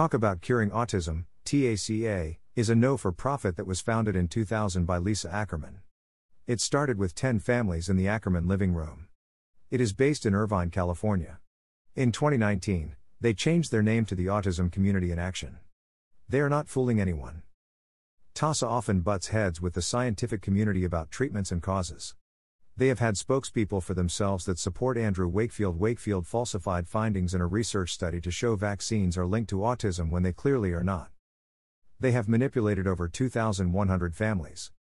Talk About Curing Autism, TACA, is a no for profit that was founded in 2000 by Lisa Ackerman. It started with 10 families in the Ackerman living room. It is based in Irvine, California. In 2019, they changed their name to the Autism Community in Action. They are not fooling anyone. TACA often butts heads with the scientific community about treatments and causes. They have had spokespeople for themselves that support Andrew Wakefield. Wakefield falsified findings in a research study to show vaccines are linked to autism when they clearly are not. They have manipulated over 2,100 families.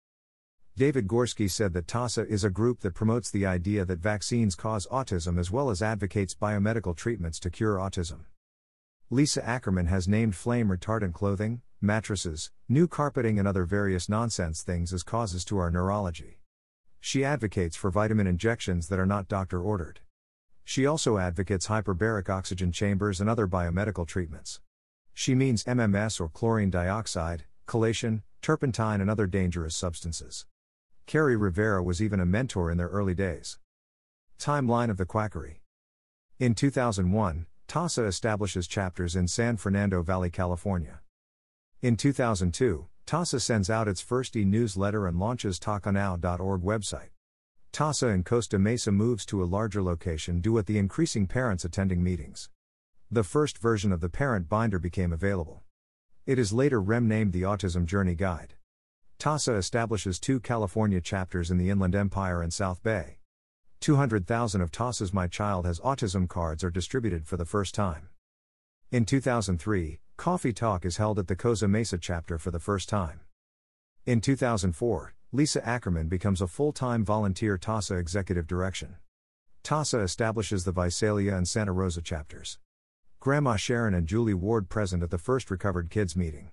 David Gorski said that TACA is a group that promotes the idea that vaccines cause autism as well as advocates biomedical treatments to cure autism. Lisa Ackerman has named flame retardant clothing, mattresses, new carpeting, and other various nonsense things as causes to our neurology. She advocates for vitamin injections that are not doctor ordered. She also advocates hyperbaric oxygen chambers and other biomedical treatments. She means MMS or chlorine dioxide, chelation, turpentine, and other dangerous substances. Kerry Rivera was even a mentor in their early days. Timeline of the Quackery In 2001, TACA establishes chapters in San Fernando Valley, California. In 2002, TACA sends out its first e newsletter and launches tacanow.org website. TACA in Costa Mesa moves to a larger location due at the increasing parents attending meetings. The first version of the parent binder became available. It is later renamed the Autism Journey Guide. TACA establishes two California chapters in the Inland Empire and South Bay. 200,000 of TACA's My Child Has Autism cards are distributed for the first time. In 2003, Coffee Talk is held at the Costa Mesa chapter for the first time. In 2004, Lisa Ackerman becomes a full time volunteer TACA executive direction. TACA establishes the Visalia and Santa Rosa chapters. Grandma Sharon and Julie Ward present at the first Recovered Kids meeting.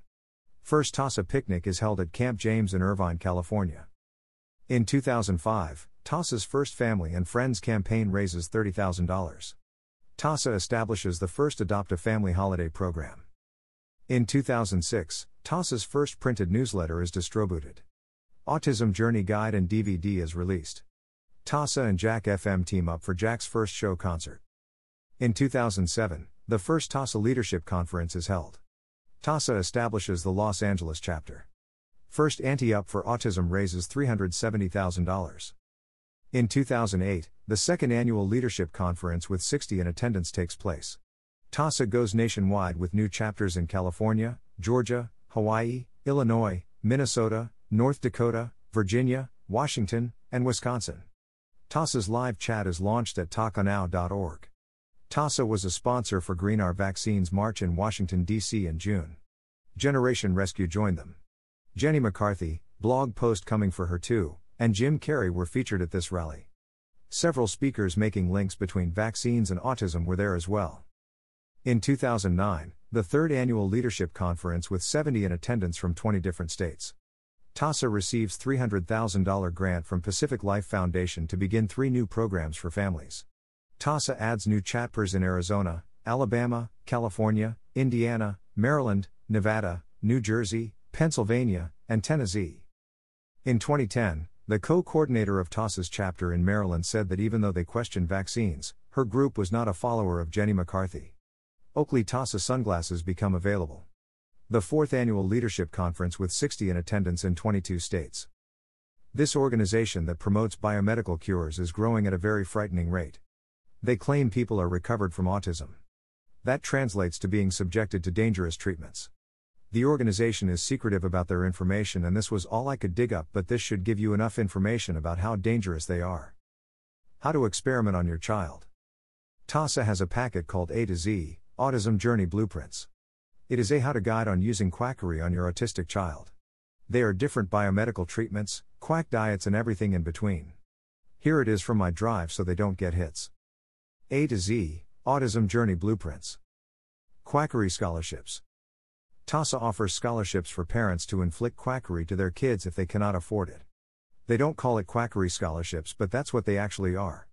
First TACA picnic is held at Camp James in Irvine, California. In 2005, TACA's First Family and Friends campaign raises $30,000. TACA establishes the first Adopt a Family holiday program. In 2006, TACA's first printed newsletter is distributed. Autism Journey Guide and DVD is released. TACA and Jack FM team up for Jack's first show concert. In 2007, the first TACA Leadership Conference is held. TACA establishes the Los Angeles chapter. First Ante Up for Autism raises $370,000. In 2008, the second annual Leadership Conference with 60 in attendance takes place. TACA goes nationwide with new chapters in California, Georgia, Hawaii, Illinois, Minnesota, North Dakota, Virginia, Washington, and Wisconsin. TACA's live chat is launched at tacanow.org. TACA was a sponsor for Green Our Vaccines March in Washington, D.C. in June. Generation Rescue joined them. Jenny McCarthy, blog post coming for her too, and Jim Carrey were featured at this rally. Several speakers making links between vaccines and autism were there as well. In 2009, the third annual leadership conference with 70 in attendance from 20 different states. TACA receives $300,000 grant from Pacific Life Foundation to begin three new programs for families. TACA adds new chapters in Arizona, Alabama, California, Indiana, Maryland, Nevada, New Jersey, Pennsylvania, and Tennessee. In 2010, the co coordinator of TACA's chapter in Maryland said that even though they questioned vaccines, her group was not a follower of Jenny McCarthy. Oakley TACA sunglasses become available. The fourth annual leadership conference with 60 in attendance in 22 states. This organization that promotes biomedical cures is growing at a very frightening rate. They claim people are recovered from autism. That translates to being subjected to dangerous treatments. The organization is secretive about their information, and this was all I could dig up, but this should give you enough information about how dangerous they are. How to experiment on your child. TACA has a packet called A to Z Autism Journey Blueprints. It is a how to guide on using quackery on your autistic child. They are different biomedical treatments, quack diets, and everything in between. Here it is from my drive so they don't get hits. A to Z Autism Journey Blueprints. Quackery Scholarships. TACA offers scholarships for parents to inflict quackery to their kids if they cannot afford it. They don't call it quackery scholarships, but that's what they actually are.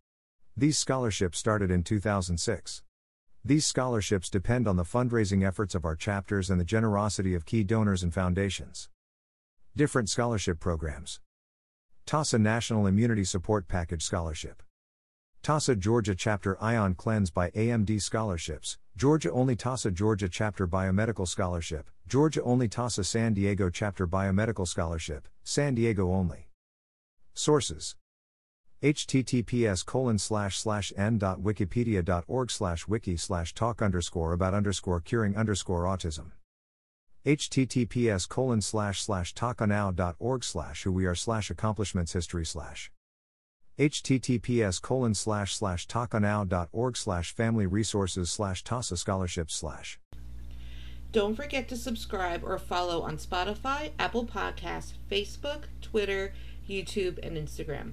These scholarships started in 2006. These scholarships depend on the fundraising efforts of our chapters and the generosity of key donors and foundations. Different scholarship programs TACA National Immunity Support Package Scholarship. TACA Georgia Chapter Ion Cleanse by AMD Scholarships, Georgia Only TACA Georgia Chapter Biomedical Scholarship, Georgia Only TACA San Diego Chapter Biomedical Scholarship, San Diego Only. Sources https colon slash slash n dot wikipedia dot org slash wiki slash talk underscore about underscore curing underscore autism https colon slash slash tacanow dot org slash who we are slash accomplishments history slash https colon slash slash tacanow.org slash family resources slash TACA scholarships slash. Don't forget to subscribe or follow on Spotify, Apple Podcasts, Facebook, Twitter, YouTube, and Instagram.